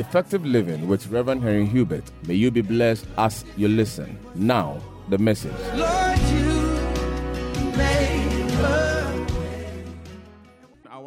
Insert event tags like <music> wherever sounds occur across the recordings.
Effective Living with Reverend Henry Hubert. May you be blessed as you listen. Now, the message. Lord, you made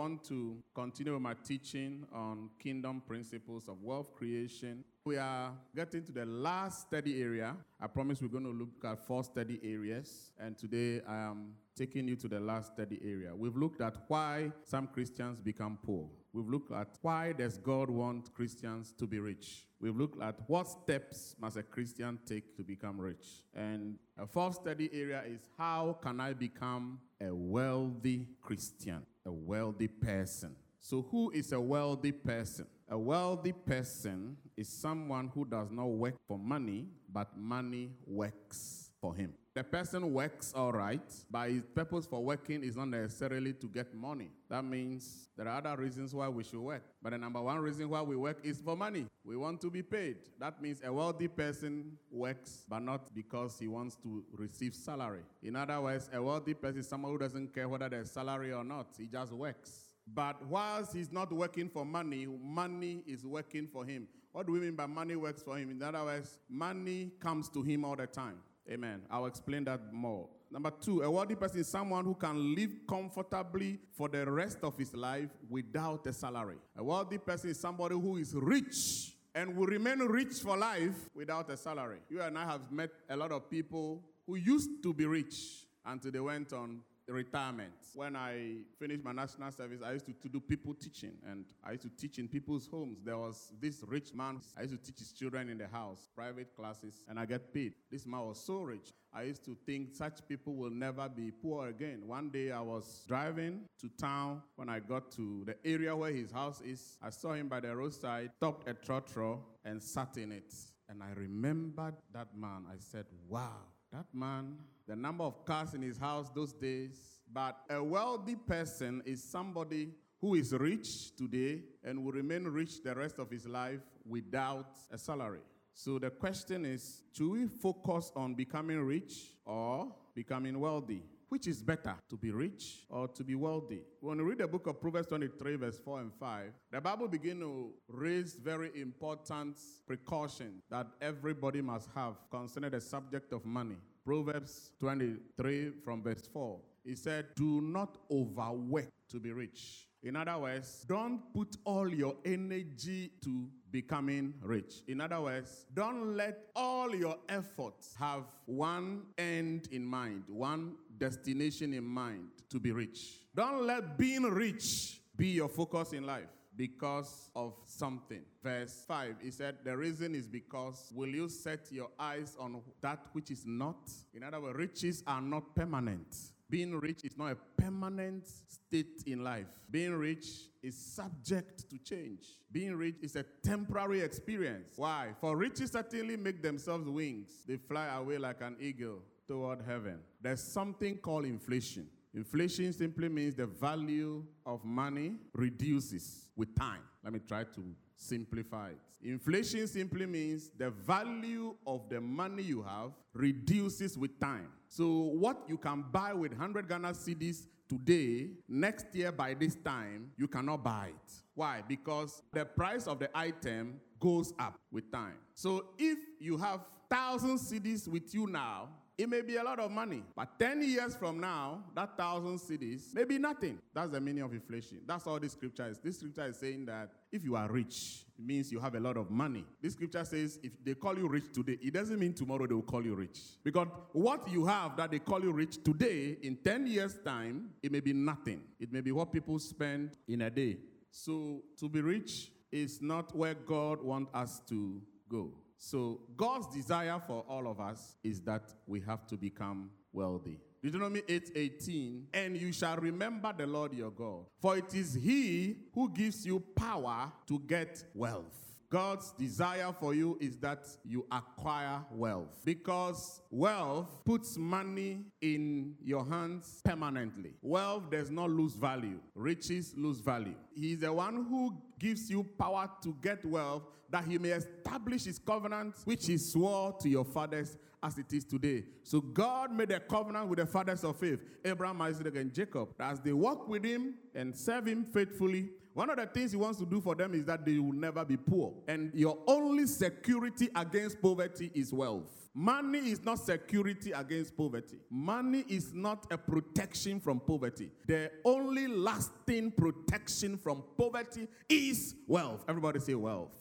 want to continue with my teaching on kingdom principles of wealth creation. We are getting to the last study area. I promise we're going to look at four study areas, and today I am taking you to the last study area. We've looked at why some Christians become poor. We've looked at why does God want Christians to be rich. We've looked at what steps must a Christian take to become rich. And a fourth study area is how can I become a wealthy Christian, a wealthy person. So, who is a wealthy person? A wealthy person is someone who does not work for money, but money works for him. The person works all right, but his purpose for working is not necessarily to get money. That means there are other reasons why we should work. But the number one reason why we work is for money. We want to be paid. That means a wealthy person works, but not because he wants to receive salary. In other words, a wealthy person is someone who doesn't care whether there's salary or not, he just works. But whilst he's not working for money, money is working for him. What do we mean by money works for him? In other words, money comes to him all the time. Amen. I'll explain that more. Number two, a wealthy person is someone who can live comfortably for the rest of his life without a salary. A wealthy person is somebody who is rich and will remain rich for life without a salary. You and I have met a lot of people who used to be rich until they went on retirement. When I finished my national service, I used to, to do people teaching, and I used to teach in people's homes. There was this rich man, I used to teach his children in the house, private classes, and I get paid. This man was so rich. I used to think such people will never be poor again. One day I was driving to town. When I got to the area where his house is, I saw him by the roadside, stopped a trotro, and sat in it. And I remembered that man. I said, wow, that man, the number of cars in his house those days. But a wealthy person is somebody who is rich today and will remain rich the rest of his life without a salary. So the question is should we focus on becoming rich or becoming wealthy? Which is better, to be rich or to be wealthy? When we read the book of Proverbs 23, verse 4 and 5, the Bible begins to raise very important precautions that everybody must have concerning the subject of money. Proverbs 23, from verse 4, it said, Do not overwork to be rich. In other words, don't put all your energy to becoming rich. In other words, don't let all your efforts have one end in mind, one destination in mind to be rich. Don't let being rich be your focus in life because of something. Verse 5, he said, The reason is because will you set your eyes on that which is not? In other words, riches are not permanent. Being rich is not a permanent state in life. Being rich is subject to change. Being rich is a temporary experience. Why? For riches certainly make themselves wings, they fly away like an eagle toward heaven. There's something called inflation. Inflation simply means the value of money reduces with time. Let me try to simplify it. Inflation simply means the value of the money you have reduces with time. So, what you can buy with 100 Ghana cedis today, next year by this time, you cannot buy it. Why? Because the price of the item goes up with time. So, if you have 1,000 cedis with you now, it may be a lot of money, but 10 years from now, that thousand cedis may be nothing. That's the meaning of inflation. That's all this scripture is. This scripture is saying that if you are rich, it means you have a lot of money. This scripture says if they call you rich today, it doesn't mean tomorrow they will call you rich. Because what you have that they call you rich today, in 10 years' time, it may be nothing. It may be what people spend in a day. So to be rich is not where God wants us to go. So God's desire for all of us is that we have to become wealthy. Deuteronomy 8:18, and you shall remember the Lord your God, for it is he who gives you power to get wealth. God's desire for you is that you acquire wealth because wealth puts money in your hands permanently. Wealth does not lose value, riches lose value. He is the one who gives you power to get wealth that he may establish his covenant which he swore to your fathers as it is today. So God made a covenant with the fathers of faith, Abraham, Isaac, and Jacob. As they walk with him and serve him faithfully, one of the things he wants to do for them is that they will never be poor. And your only security against poverty is wealth. Money is not security against poverty. Money is not a protection from poverty. The only lasting protection from poverty is wealth. Everybody say wealth.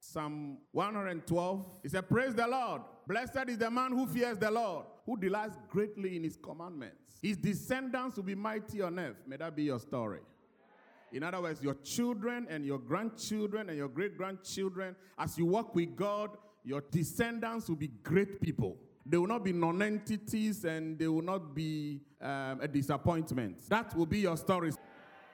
Psalm 112, he said, Praise the Lord. Blessed is the man who fears the Lord, who delights greatly in his commandments. His descendants will be mighty on earth. May that be your story. In other words, your children and your grandchildren and your great grandchildren, as you walk with God, your descendants will be great people. They will not be non entities and they will not be um, a disappointment. That will be your story.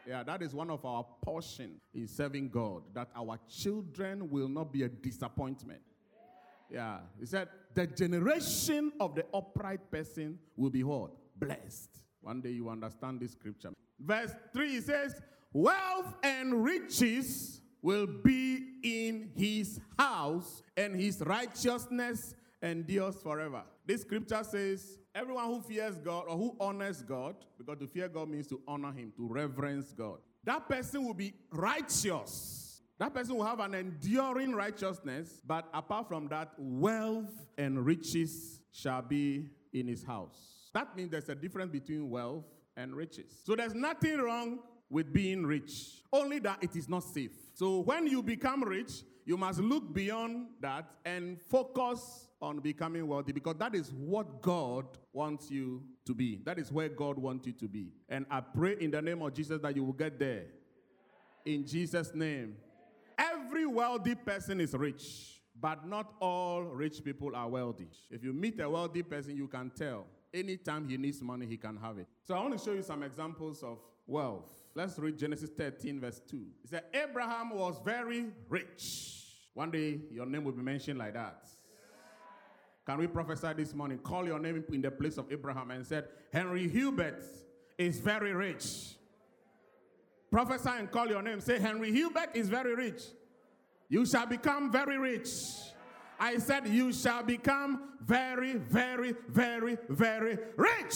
Yeah, that is one of our portion in serving God, that our children will not be a disappointment. Yeah, he said, the generation of the upright person will be what? Blessed. One day you understand this scripture. Verse 3 says, Wealth and riches will be in his house, and his righteousness endures forever. This scripture says, Everyone who fears God or who honors God, because to fear God means to honor Him, to reverence God, that person will be righteous. That person will have an enduring righteousness, but apart from that, wealth and riches shall be in his house. That means there's a difference between wealth and riches. So there's nothing wrong with being rich, only that it is not safe. So when you become rich, you must look beyond that and focus on becoming wealthy because that is what God wants you to be. That is where God wants you to be. And I pray in the name of Jesus that you will get there. In Jesus' name. Every wealthy person is rich, but not all rich people are wealthy. If you meet a wealthy person, you can tell. Anytime he needs money, he can have it. So I want to show you some examples of wealth. Let's read Genesis 13, verse 2. It said, Abraham was very rich. One day, your name will be mentioned like that. Can we prophesy this morning? Call your name in the place of Abraham and said, Henry Hubert is very rich. Prophesy and call your name. Say, Henry Hubert is very rich. You shall become very rich. I said, You shall become very, very, very, very rich.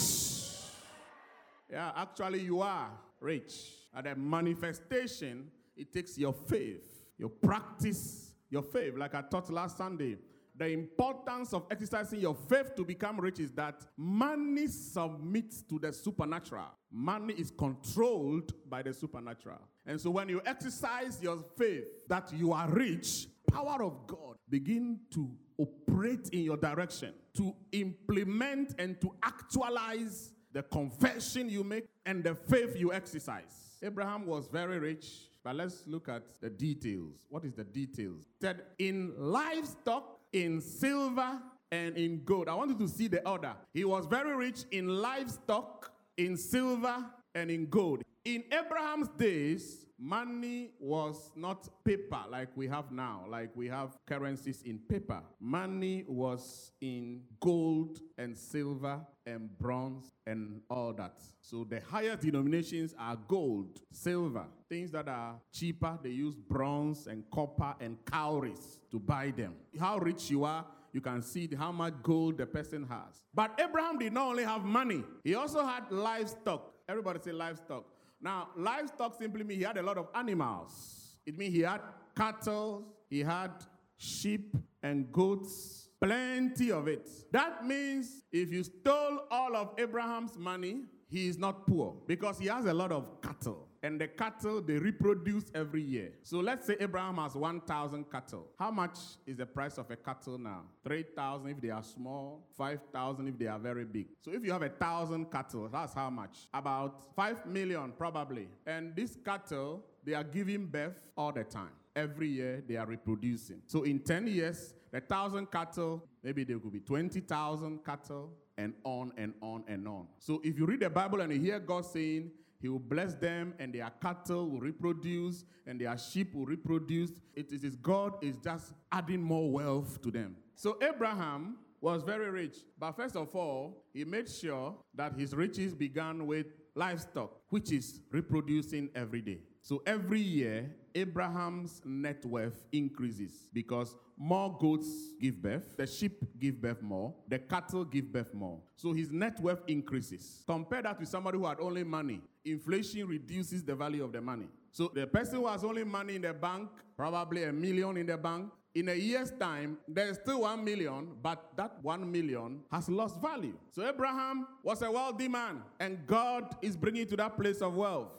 Yeah, actually, you are rich. And the manifestation, it takes your faith, your practice, your faith. Like I taught last Sunday, the importance of exercising your faith to become rich is that money submits to the supernatural. Money is controlled by the supernatural. And so when you exercise your faith that you are rich, power of God begin to operate in your direction, to implement and to actualize the confession you make and the faith you exercise. Abraham was very rich, but let's look at the details. What is the details? That in livestock, in silver, and in gold. I want you to see the order. He was very rich in livestock, in silver, and in gold. In Abraham's days, money was not paper like we have now, like we have currencies in paper. Money was in gold and silver and bronze and all that. So the higher denominations are gold, silver. Things that are cheaper, they use bronze and copper and cowries to buy them. How rich you are, you can see how much gold the person has. But Abraham did not only have money, he also had livestock. Everybody say livestock. Now, livestock simply means he had a lot of animals. It means he had cattle, he had sheep and goats, plenty of it. That means if you stole all of Abraham's money, he is not poor because he has a lot of cattle. And the cattle, they reproduce every year. So let's say Abraham has 1,000 cattle. How much is the price of a cattle now? 3,000 if they are small, 5,000 if they are very big. So if you have a 1,000 cattle, that's how much? About 5 million probably. And these cattle, they are giving birth all the time. Every year they are reproducing. So in 10 years, the 1,000 cattle, maybe there could be 20,000 cattle and on and on and on. So if you read the Bible and you hear God saying, He will bless them and their cattle will reproduce and their sheep will reproduce, it is God is just adding more wealth to them. So Abraham was very rich. But first of all, he made sure that his riches began with livestock, which is reproducing every day. So every year, Abraham's net worth increases because more goats give birth, the sheep give birth more, the cattle give birth more. So his net worth increases. Compare that with somebody who had only money. Inflation reduces the value of the money. So the person who has only money in the bank, probably a million in the bank, in a year's time, there's still one million, but that one million has lost value. So Abraham was a wealthy man, and God is bringing to that place of wealth.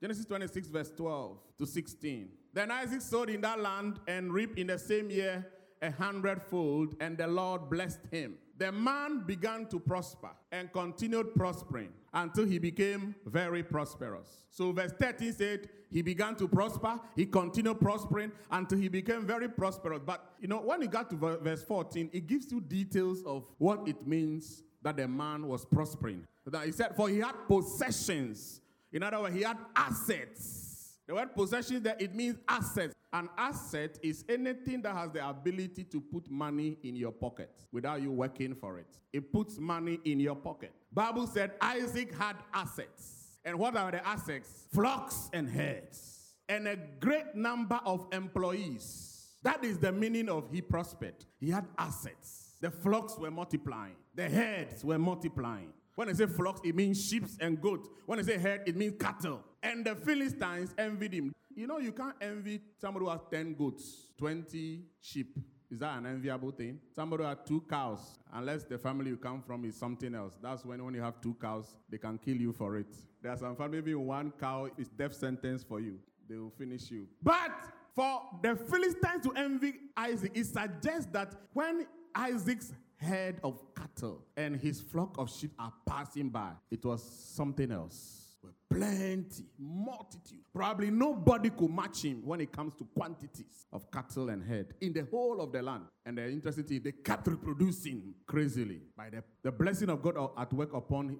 Genesis 26, verse 12 to 16. Then Isaac sowed in that land and reaped in the same year a hundredfold, and the Lord blessed him. The man began to prosper and continued prospering until he became very prosperous. So, verse 13 said, He began to prosper, he continued prospering until he became very prosperous. But, you know, when you got to verse 14, it gives you details of what it means that the man was prospering. That he said, For he had possessions. In other words, he had assets. The word possession there, it means assets. An asset is anything that has the ability to put money in your pocket without you working for it. It puts money in your pocket. Bible said Isaac had assets. And what are the assets? Flocks and herds. And a great number of employees. That is the meaning of he prospered. He had assets. The flocks were multiplying. The herds were multiplying. When I say flocks, it means sheep and goats. When I say herd, it means cattle. And the Philistines envied him. You know, you can't envy somebody who has 10 goats, 20 sheep. Is that an enviable thing? Somebody who has two cows, unless the family you come from is something else. That's when, when you have two cows, they can kill you for it. There are some family, maybe one cow is death sentence for you. They will finish you. But for the Philistines to envy Isaac, it suggests that when Isaac's herd of cattle and his flock of sheep are passing by. It was something else. Plenty, multitude. Probably nobody could match him when it comes to quantities of cattle and herd in the whole of the land. And the interesting thing, they kept reproducing crazily by the, the blessing of God at work upon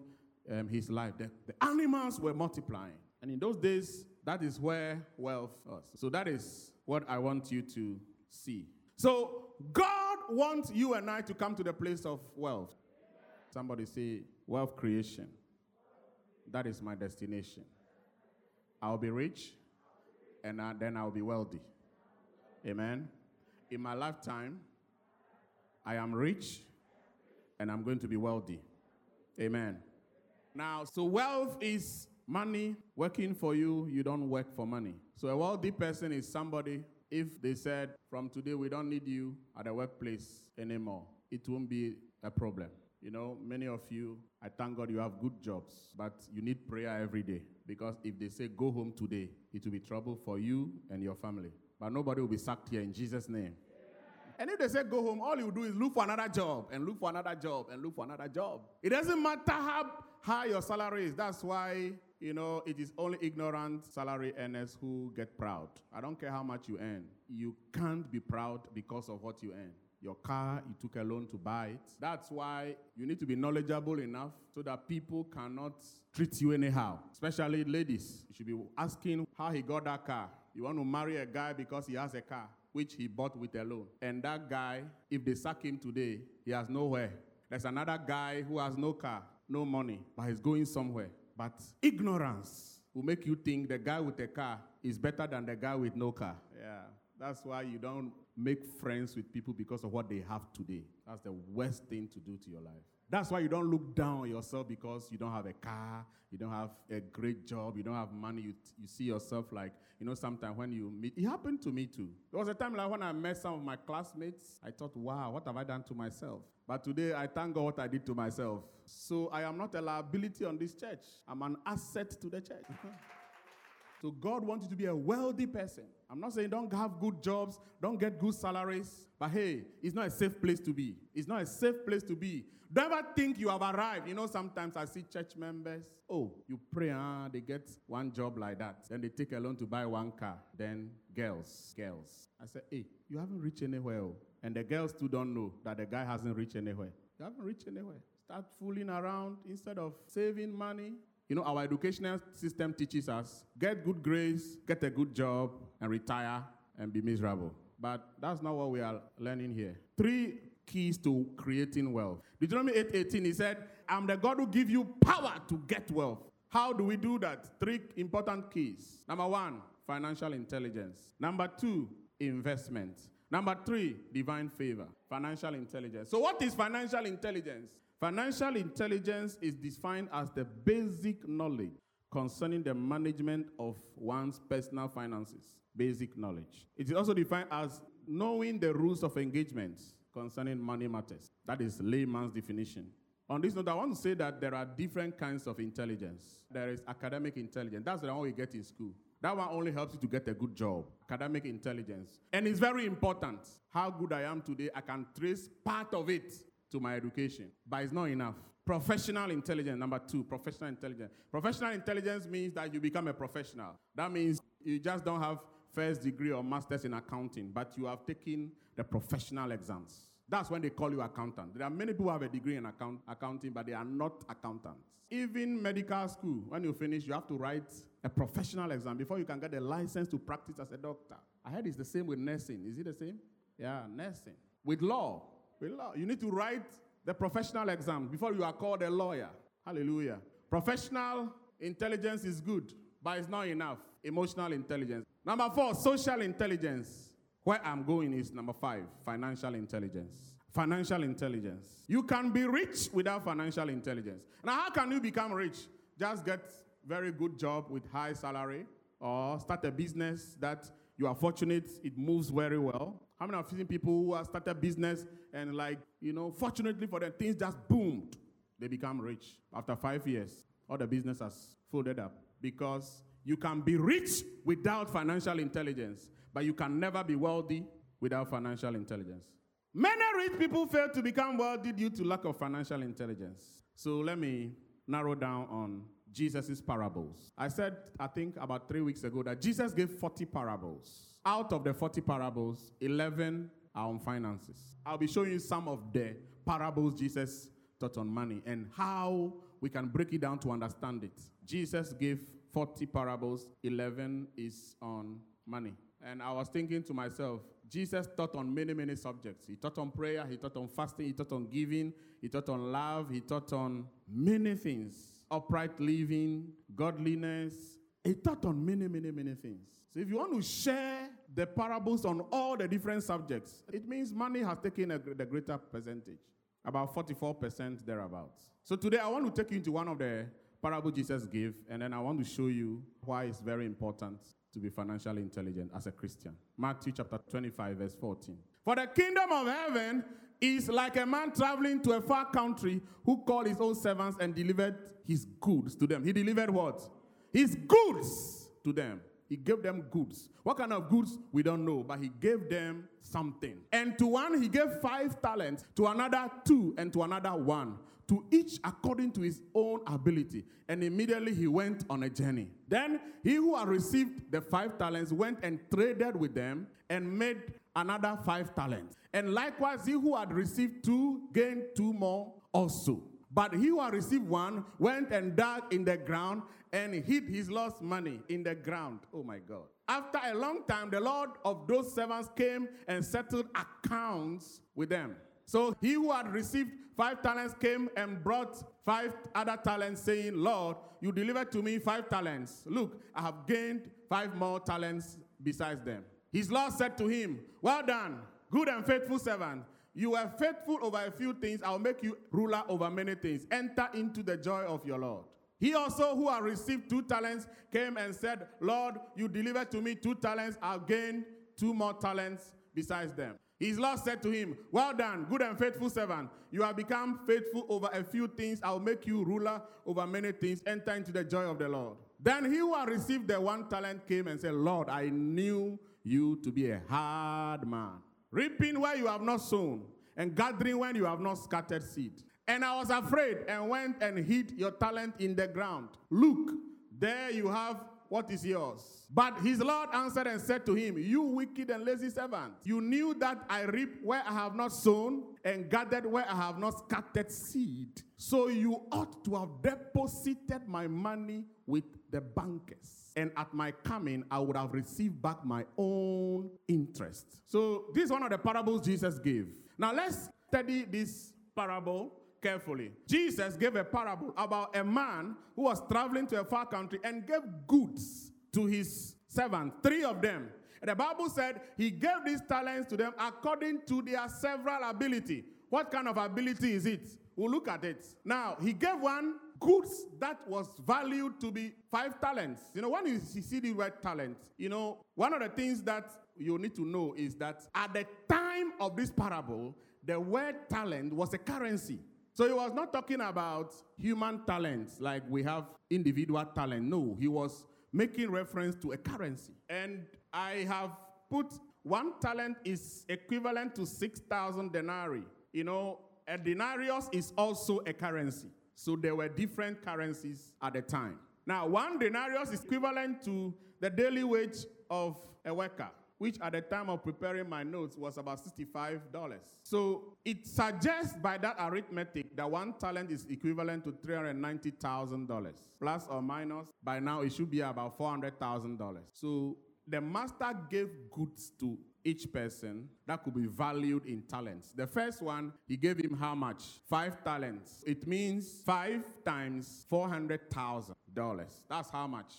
um, his life. The, the animals were multiplying. And in those days, that is where wealth was. So that is what I want you to see. So God wants you and I to come to the place of wealth. Somebody say, wealth creation. That is my destination. I'll be rich and I, then I'll be wealthy. Amen. In my lifetime, I am rich and I'm going to be wealthy. Amen. Now, so wealth is money working for you, you don't work for money. So a wealthy person is somebody if they said, from today we don't need you at the workplace anymore, it won't be a problem. You know, many of you, I thank God you have good jobs, but you need prayer every day because if they say go home today, it will be trouble for you and your family. But nobody will be sacked here in Jesus' name. And if they say go home, all you do is look for another job and look for another job and look for another job. It doesn't matter how high your salary is. That's why you know, it is only ignorant salary earners who get proud. I don't care how much you earn. You can't be proud because of what you earn. Your car, you took a loan to buy it. That's why you need to be knowledgeable enough so that people cannot treat you anyhow. Especially ladies. You should be asking how he got that car. You want to marry a guy because he has a car, which he bought with a loan. And that guy, if they sack him today, he has nowhere. There's another guy who has no car, no money, but he's going somewhere. But ignorance will make you think the guy with a car is better than the guy with no car. Yeah. That's why you don't make friends with people because of what they have today. That's the worst thing to do to your life. That's why you don't look down on yourself because you don't have a car, you don't have a great job, you don't have money. You, you see yourself like, you know, sometimes when you meet, it happened to me too. There was a time like when I met some of my classmates, I thought, wow, what have I done to myself? But today I thank God what I did to myself. So I am not a liability on this church, I'm an asset to the church. <laughs> So God wants you to be a wealthy person. I'm not saying don't have good jobs, don't get good salaries, but hey, it's not a safe place to be. It's not a safe place to be. Don't ever think you have arrived. You know, sometimes I see church members, oh, you pray, ah, they get one job like that. Then they take a loan to buy one car. Then girls, girls. I say, hey, you haven't reached anywhere. Oh. And the girls too don't know that the guy hasn't reached anywhere. You haven't reached anywhere. Start fooling around instead of saving money. You know, our educational system teaches us get good grades, get a good job, and retire and be miserable. But that's not what we are learning here. Three keys to creating wealth. Deuteronomy 8:18, he said, I'm the God who give you power to get wealth. How do we do that? Three important keys. Number one, financial intelligence. Number two, investment. Number three, divine favor. Financial intelligence. So, what is financial intelligence? Financial intelligence is defined as the basic knowledge concerning the management of one's personal finances. Basic knowledge. It is also defined as knowing the rules of engagement concerning money matters. That is layman's definition. On this note, I want to say that there are different kinds of intelligence. There is academic intelligence. That's the one we get in school. That one only helps you to get a good job. Academic intelligence. And it's very important. How good I am today, I can trace part of it to my education, but it's not enough. Professional intelligence, number two, professional intelligence. Professional intelligence means that you become a professional. That means you just don't have first degree or master's in accounting, but you have taken the professional exams. That's when they call you accountant. There are many people who have a degree in account, accounting, but they are not accountants. Even medical school, when you finish, you have to write a professional exam before you can get a license to practice as a doctor. I heard it's the same with nursing. Is it the same? Yeah, nursing. With law, with law, you need to write the professional exam before you are called a lawyer. Hallelujah. Professional intelligence is good, but it's not enough. Emotional intelligence. Number four, social intelligence. Where I'm going is number five, financial intelligence. Financial intelligence. You can be rich without financial intelligence. Now, how can you become rich? Just get very good job with high salary, or start a business that you are fortunate it moves very well. How many of have seen people who have started business and like you know, fortunately for them, things just boomed. They become rich after five years. All the business has folded up because you can be rich without financial intelligence but you can never be wealthy without financial intelligence. Many rich people fail to become wealthy due to lack of financial intelligence. So let me narrow down on Jesus' parables. I said, I think about three weeks ago, that Jesus gave 40 parables. Out of the 40 parables, 11 are on finances. I'll be showing you some of the parables Jesus taught on money and how we can break it down to understand it. Jesus gave 40 parables, 11 is on money. And I was thinking to myself, Jesus taught on many, many subjects. He taught on prayer, he taught on fasting, he taught on giving, he taught on love, he taught on many things upright living, godliness. He taught on many, many, many things. So if you want to share the parables on all the different subjects, it means money has taken a, the greater percentage, about 44% thereabouts. So today I want to take you into one of the parables Jesus gave, and then I want to show you why it's very important to be financially intelligent as a Christian. Matthew chapter 25, verse 14. For the kingdom of heaven is like a man traveling to a far country who called his own servants and delivered his goods to them. He delivered what? His goods to them. He gave them goods. What kind of goods? We don't know, but he gave them something. And to one, he gave five talents, to another, two, and to another, one to each according to his own ability. And immediately he went on a journey. Then he who had received the five talents went and traded with them and made another five talents. And likewise, he who had received two gained two more also. But he who had received one went and dug in the ground and hid his lost money in the ground. Oh my God. After a long time, the Lord of those servants came and settled accounts with them. So he who had received five talents came and brought five other talents, saying, Lord, you delivered to me five talents. Look, I have gained five more talents besides them. His Lord said to him, Well done, good and faithful servant. You were faithful over a few things, I'll make you ruler over many things. Enter into the joy of your Lord. He also, who had received two talents, came and said, Lord, you delivered to me two talents, I've gained two more talents besides them. His Lord said to him, Well done, good and faithful servant. You have become faithful over a few things. I'll make you ruler over many things. Enter into the joy of the Lord. Then he who had received the one talent came and said, Lord, I knew you to be a hard man, reaping where you have not sown, and gathering when you have not scattered seed. And I was afraid and went and hid your talent in the ground. Look, there you have what is yours? But his Lord answered and said to him, You wicked and lazy servant, you knew that I reap where I have not sown and gathered where I have not scattered seed. So you ought to have deposited my money with the bankers. And at my coming, I would have received back my own interest. So, this is one of the parables Jesus gave. Now, let's Study this parable carefully. Jesus gave a parable about a man who was traveling to a far country and gave goods to his servants, three of them. And the Bible said he gave these talents to them according to their several ability. What kind of ability is it? We'll look at it. Now, he gave one goods that was valued to be five talents. You know, when you see the word talent, you know, one of the things that you need to know is that at the time of this parable, the word talent was a currency. So he was not talking about human talents like we have individual talent. No, he was making reference to a currency. And I have put one talent is equivalent to 6,000 denarii. You know, a denarius is also a currency. So there were different currencies at the time. Now, one denarius is equivalent to the daily wage of a worker, which at the time of preparing my notes was about $65. So it suggests by that arithmetic that one talent is equivalent to $390,000. Plus or minus, by now it should be about $400,000. So the master gave goods to each person that could be valued in talents. The first one, he gave him how much? Five talents. It means five times $400,000. That's how much.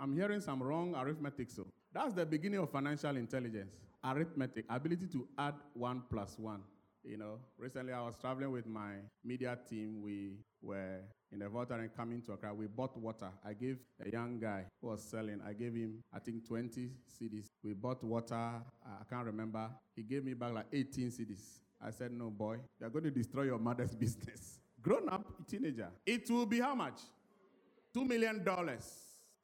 I'm hearing some wrong arithmetic, so that's the beginning of financial intelligence. Arithmetic, ability to add one plus one. You know, recently I was traveling with my media team. We were in the water and coming to Accra. We bought water. I gave a young guy who was selling, I gave him, I think, 20 cedis. We bought water. I can't remember. He gave me back like 18 cedis. I said, No, boy, you're going to destroy your mother's <laughs> business. Grown up teenager. It will be how much? $2 million.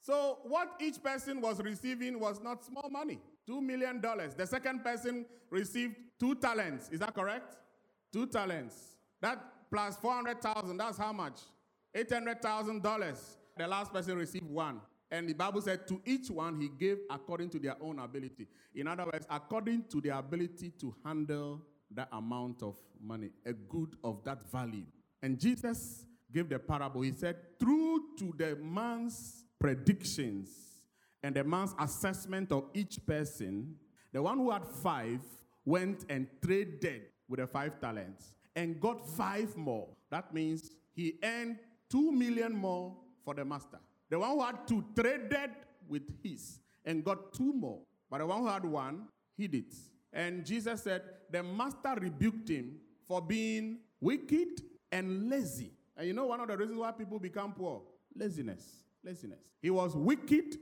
So, what each person was receiving was not small money. $2 million. The second person received two talents. Is that correct? Two talents. That plus 400,000, that's how much? $800,000. The last person received one. And the Bible said, to each one he gave according to their own ability. In other words, according to their ability to handle that amount of money, a good of that value. And Jesus gave the parable. He said, true to the man's predictions and the man's assessment of each person, the one who had five went and traded with the five talents and got five more. That means he earned two million more for the master. The one who had two traded with his and got two more. But the one who had one hid it. And Jesus said, The master rebuked him for being wicked and lazy. And you know one of the reasons why people become poor? Laziness. Laziness. He was wicked.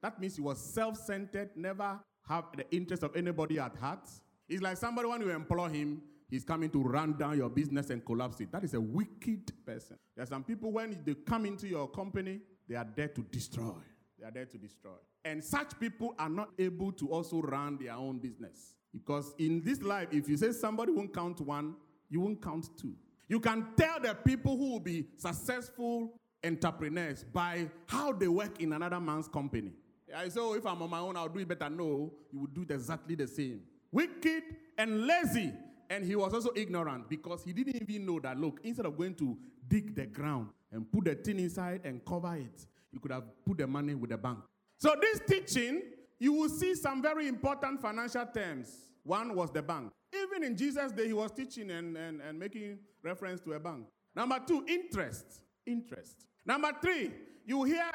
That means he was self centered, never have the interest of anybody at heart. It's like somebody when you employ him, he's coming to run down your business and collapse it. That is a wicked person. There are some people when they come into your company, they are there to destroy. They are there to destroy. And such people are not able to also run their own business. Because in this life, if you say somebody won't count one, you won't count two. You can tell the people who will be successful entrepreneurs by how they work in another man's company. I say, oh, if I'm on my own, I'll do it better. No, you would do it exactly the same. Wicked and lazy. And he was also ignorant because he didn't even know that, look, instead of going to dig the ground and put the thing inside and cover it, you could have put the money with the bank. So, this teaching, you will see some very important financial terms. One was the bank. Even in Jesus' day, he was teaching and, and, and making reference to a bank. Number two, interest. Interest. Number three, you hear,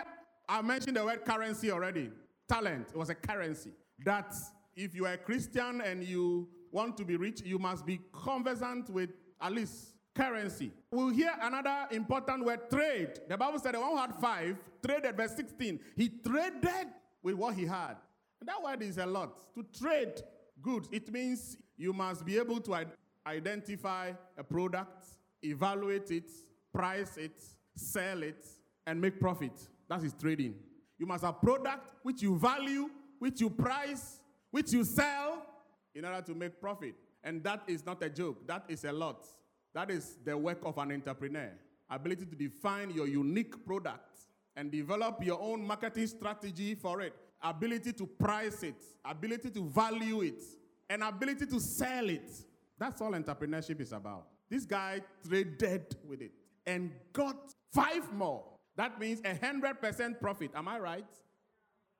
I mentioned the word currency already. Talent. It was a currency. That if you are a Christian and you want to be rich, you must be conversant with at least currency. We'll hear another important word trade. The Bible said the one who had five traded, verse 16. He traded with what he had. And that word is a lot. To trade goods, it means you must be able to identify a product, evaluate it, price it, sell it, and make profit. That is trading. You must have product which you value, which you price, which you sell in order to make profit. And that is not a joke. That is a lot. That is the work of an entrepreneur. Ability to define your unique product and develop your own marketing strategy for it. Ability to price it. Ability to value it. And ability to sell it. That's all entrepreneurship is about. This guy traded with it and got five more. That means a hundred percent profit. Am I right?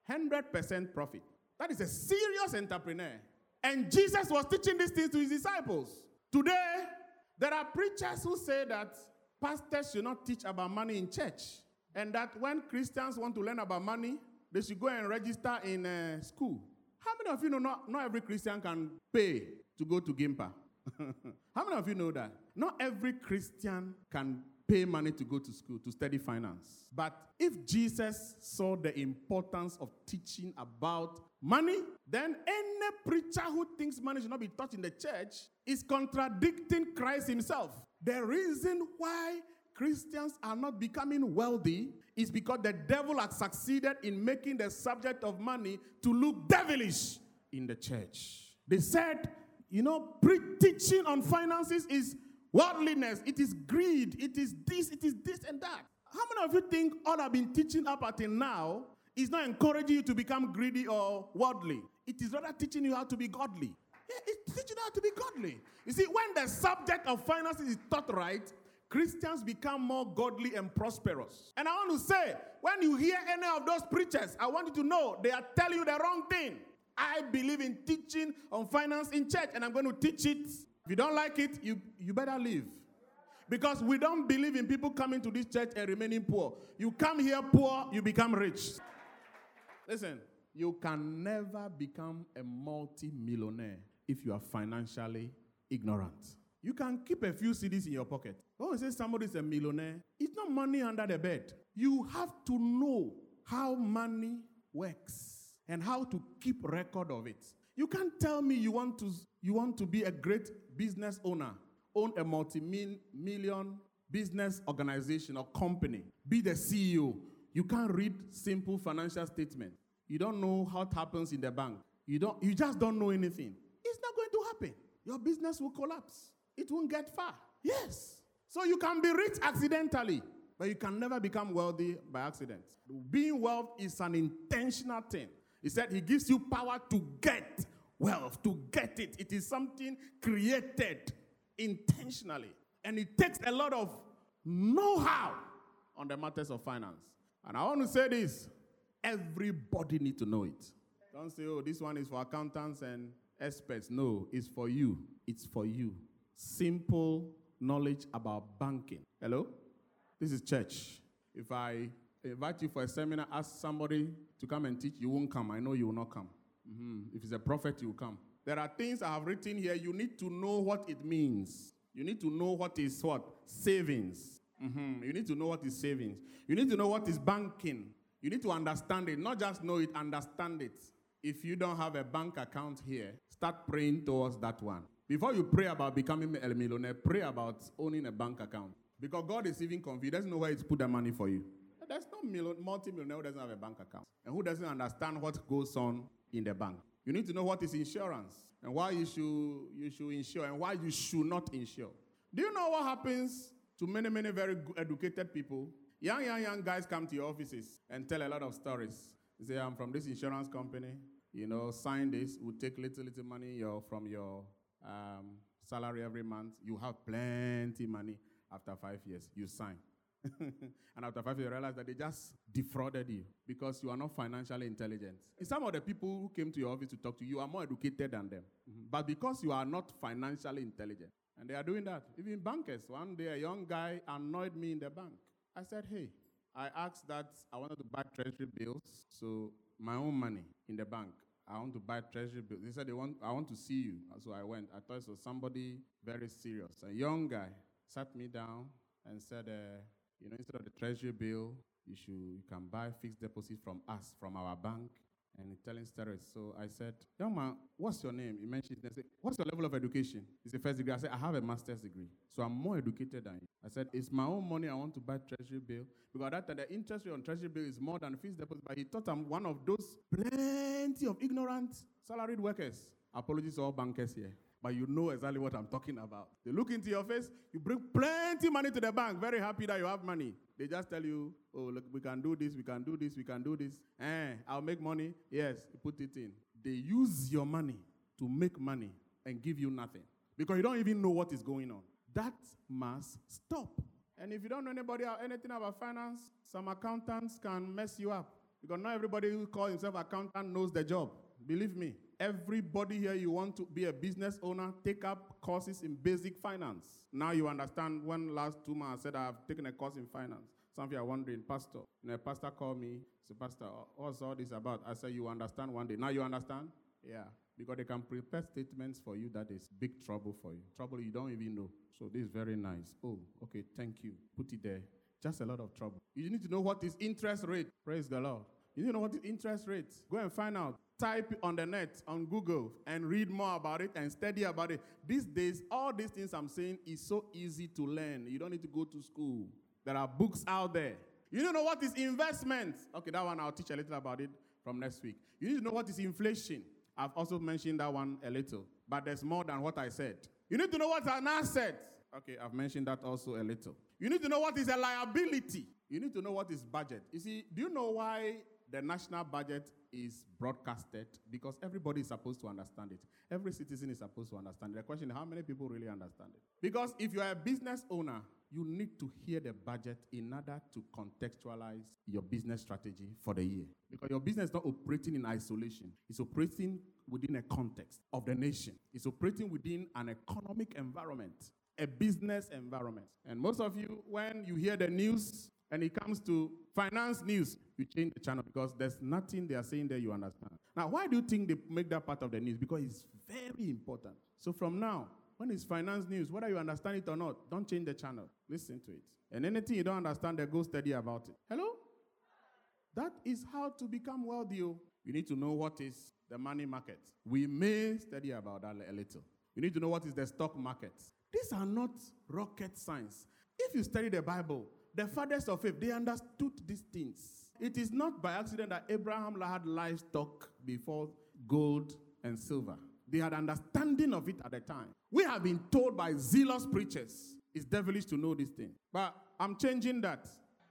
Hundred percent profit. That is a serious entrepreneur. And Jesus was teaching these things to his disciples. Today, There are preachers who say that pastors should not teach about money in church, and that when Christians want to learn about money, they should go and register in uh, school. How many of you know not, not every Christian can pay to go to Gimpa? <laughs> How many of you know that? Not every Christian can pay money to go to school to study finance. But if Jesus saw the importance of teaching about money, then any preacher who thinks money should not be taught in the church is contradicting Christ himself. The reason why Christians are not becoming wealthy is because the devil has succeeded in making the subject of money to look devilish in the church. They said, you know, pre teaching on finances is worldliness, it is greed, it is this, it is this and that. How many of you think all I've been teaching up until now is not encouraging you to become greedy or worldly? It is rather teaching you how to be godly. Yeah, it's teaching you how to be godly. You see, when the subject of finances is taught right, Christians become more godly and prosperous. And I want to say, when you hear any of those preachers, I want you to know they are telling you the wrong thing. I believe in teaching on finance in church, and I'm going to teach it. If you don't like it, you, you better leave. Because we don't believe in people coming to this church and remaining poor. You come here poor, you become rich. Listen, you can never become a multi millionaire if you are financially ignorant. You can keep a few cedis in your pocket. When we say somebody is a millionaire, it's not money under the bed. You have to know how money works and how to keep record of it. You can't tell me you want to you want to be a great business owner, own a multi-million business organization or company, be the CEO. You can't read simple financial statement. You don't know how it happens in the bank. You don't you just don't know anything. It's not going to happen. Your business will collapse. It won't get far. Yes. So you can be rich accidentally, but you can never become wealthy by accident. Being wealthy is an intentional thing. He said he gives you power to get wealth, to get it. It is something created intentionally. And it takes a lot of know how on the matters of finance. And I want to say this everybody need to know it. Don't say, oh, this one is for accountants and experts. No, it's for you. It's for you. Simple knowledge about banking. Hello? This is church. If I invite you for a seminar, ask somebody to come and teach, you won't come. I know you will not come. Mm-hmm. If it's a prophet, you will come. There are things I have written here. You need to know what it means. You need to know what is what? Savings. Mm-hmm. You need to know what is savings. You need to know what is banking. You need to understand it. Not just know it, understand it. If you don't have a bank account here, start praying towards that one. Before you pray about becoming a millionaire, pray about owning a bank account. Because God is even confused. He doesn't know where to put the money for you. Multi-millionaire who doesn't have a bank account and who doesn't understand what goes on in the bank. You need to know what is insurance and why you should, you should insure and why you should not insure. Do you know what happens to many, many very educated people? Young, young, young guys come to your offices and tell a lot of stories. They say, I'm from this insurance company. You know, sign this. We'll take little, little money your, from your um, salary every month. You have plenty money after five years. You sign. <laughs> and after five you realize that they just defrauded you because you are not financially intelligent. some of the people who came to your office to talk to you, are more educated than them. Mm-hmm. But because you are not financially intelligent, and they are doing that. Even bankers. One day, a young guy annoyed me in the bank. I said, Hey, I asked that I wanted to buy treasury bills, so my own money in the bank. I want to buy treasury bills. They said they want, I want to see you. So I went. I thought it was somebody very serious. A young guy sat me down and said, uh, you know, instead of the treasury bill, you should you can buy fixed deposit from us, from our bank, and telling stories. So I said, Young man, what's your name? He mentioned. I said, What's your level of education? He said, First degree. I said, I have a master's degree. So I'm more educated than you. I said, It's my own money. I want to buy treasury bill. Because that time, the interest rate on treasury bill is more than fixed deposit. But he thought I'm one of those plenty of ignorant salaried workers. Apologies to all bankers here but you know exactly what I'm talking about. They look into your face, you bring plenty money to the bank, very happy that you have money. They just tell you, oh, look, we can do this, we can do this, we can do this. Eh, I'll make money. Yes, put it in. They use your money to make money and give you nothing because you don't even know what is going on. That must stop. And if you don't know anybody anything about finance, some accountants can mess you up because not everybody who calls himself accountant knows the job. Believe me. Everybody here, you want to be a business owner, take up courses in basic finance. Now you understand when last two months I said I've taken a course in finance. Some of you are wondering, Pastor. And a pastor called me, said, Pastor, what's all this about? I said, You understand one day. Now you understand? Yeah. Because they can prepare statements for you that is big trouble for you. Trouble you don't even know. So this is very nice. Oh, okay, thank you. Put it there. Just a lot of trouble. You need to know what is interest rate. Praise the Lord. You need to know what is interest rate. Go and find out. Type on the net, on Google, and read more about it and study about it. These days, all these things I'm saying is so easy to learn. You don't need to go to school. There are books out there. You don't know what is investment. Okay, that one I'll teach a little about it from next week. You need to know what is inflation. I've also mentioned that one a little, but there's more than what I said. You need to know what's an asset. Okay, I've mentioned that also a little. You need to know what is a liability. You need to know what is budget. You see, do you know why the national budget is broadcasted? Because everybody is supposed to understand it. Every citizen is supposed to understand it. The question is, how many people really understand it? Because if you are a business owner, you need to hear the budget in order to contextualize your business strategy for the year. Because your business is not operating in isolation, it's operating within a context of the nation, it's operating within an economic environment, a business environment. And most of you, when you hear the news and it comes to finance news, you change the channel because there's nothing they are saying there you understand. Now, why do you think they make that part of the news? Because it's very important. So from now, when it's finance news, whether you understand it or not, don't change the channel. Listen to it. And anything you don't understand, then go study about it. Hello? That is how to become wealthy. oh. You need to know what is the money market. We may study about that a little. You need to know what is the stock market. These are not rocket science. If you study the Bible, the fathers of faith, they understood these things. It is not by accident that Abraham had livestock before gold and silver. They had understanding of it at the time. We have been told by zealous preachers it's devilish to know this thing. But I'm changing that.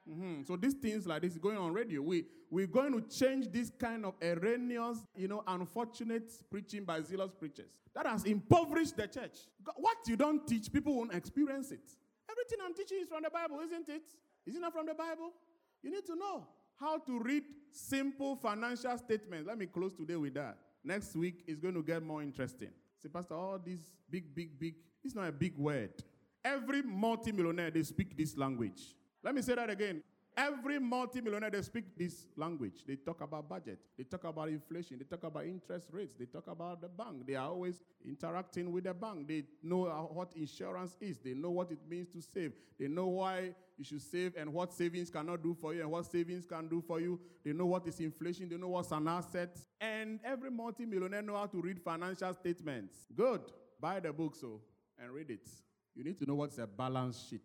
Mhm. So these things like this is going on radio. We we're going to change this kind of erroneous, you know, unfortunate preaching by zealous preachers that has impoverished the church. What you don't teach, people won't experience it. Everything I'm teaching is from the Bible, isn't it? Is it not from the Bible? You need to know how to read simple financial statements. Let me close today with that. Next week is going to get more interesting. See, Pastor, all these big, big, big, it's not a big word. Every multimillionaire, they speak this language. Let me say that again. Every multimillionaire, they speak this language. They talk about budget. They talk about inflation. They talk about interest rates. They talk about the bank. They are always interacting with the bank. They know what insurance is. They know what it means to save. They know why you should save and what savings cannot do for you and what savings can do for you. They know what is inflation. They know what's an asset. And every multimillionaire know how to read financial statements. Good. Buy the book so and read it. You need to know what's a balance sheet.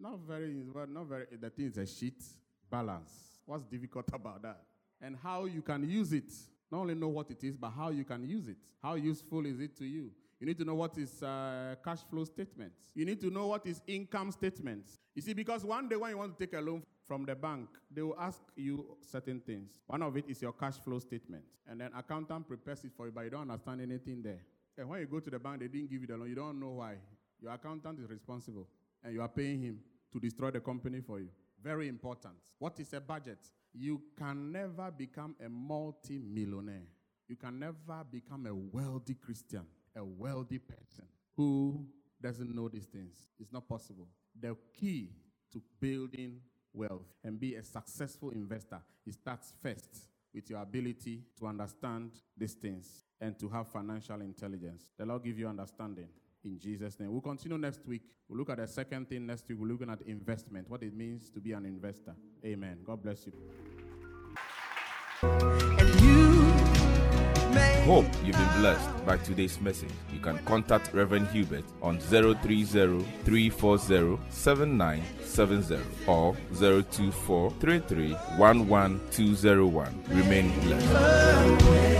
Not very, well, not very, the thing is a sheet balance. What's difficult <laughs> about that? And how you can use it. Not only know what it is, but how you can use it. How useful is it to you? You need to know what is uh, cash flow statements. You need to know what is income statements. You see, because one day when you want to take a loan from the bank, they will ask you certain things. One of it is your cash flow statement. And then accountant prepares it for you, but you don't understand anything there. And when you go to the bank, they didn't give you the loan. You don't know why. Your accountant is responsible, and you are paying him to destroy the company for you. Very important. What is a budget? You can never become a multi-millionaire. You can never become a wealthy Christian, a wealthy person who doesn't know these things. It's not possible. The key to building wealth and be a successful investor, it starts first with your ability to understand these things and to have financial intelligence. The Lord give you understanding in Jesus' name. We'll continue next week. We'll look at the second thing next week. We're looking at investment, what it means to be an investor. Amen. God bless you. and you may Hope you've been blessed by today's message. You can contact Reverend Hubert on 030 340 7970 or 024 Remain blessed.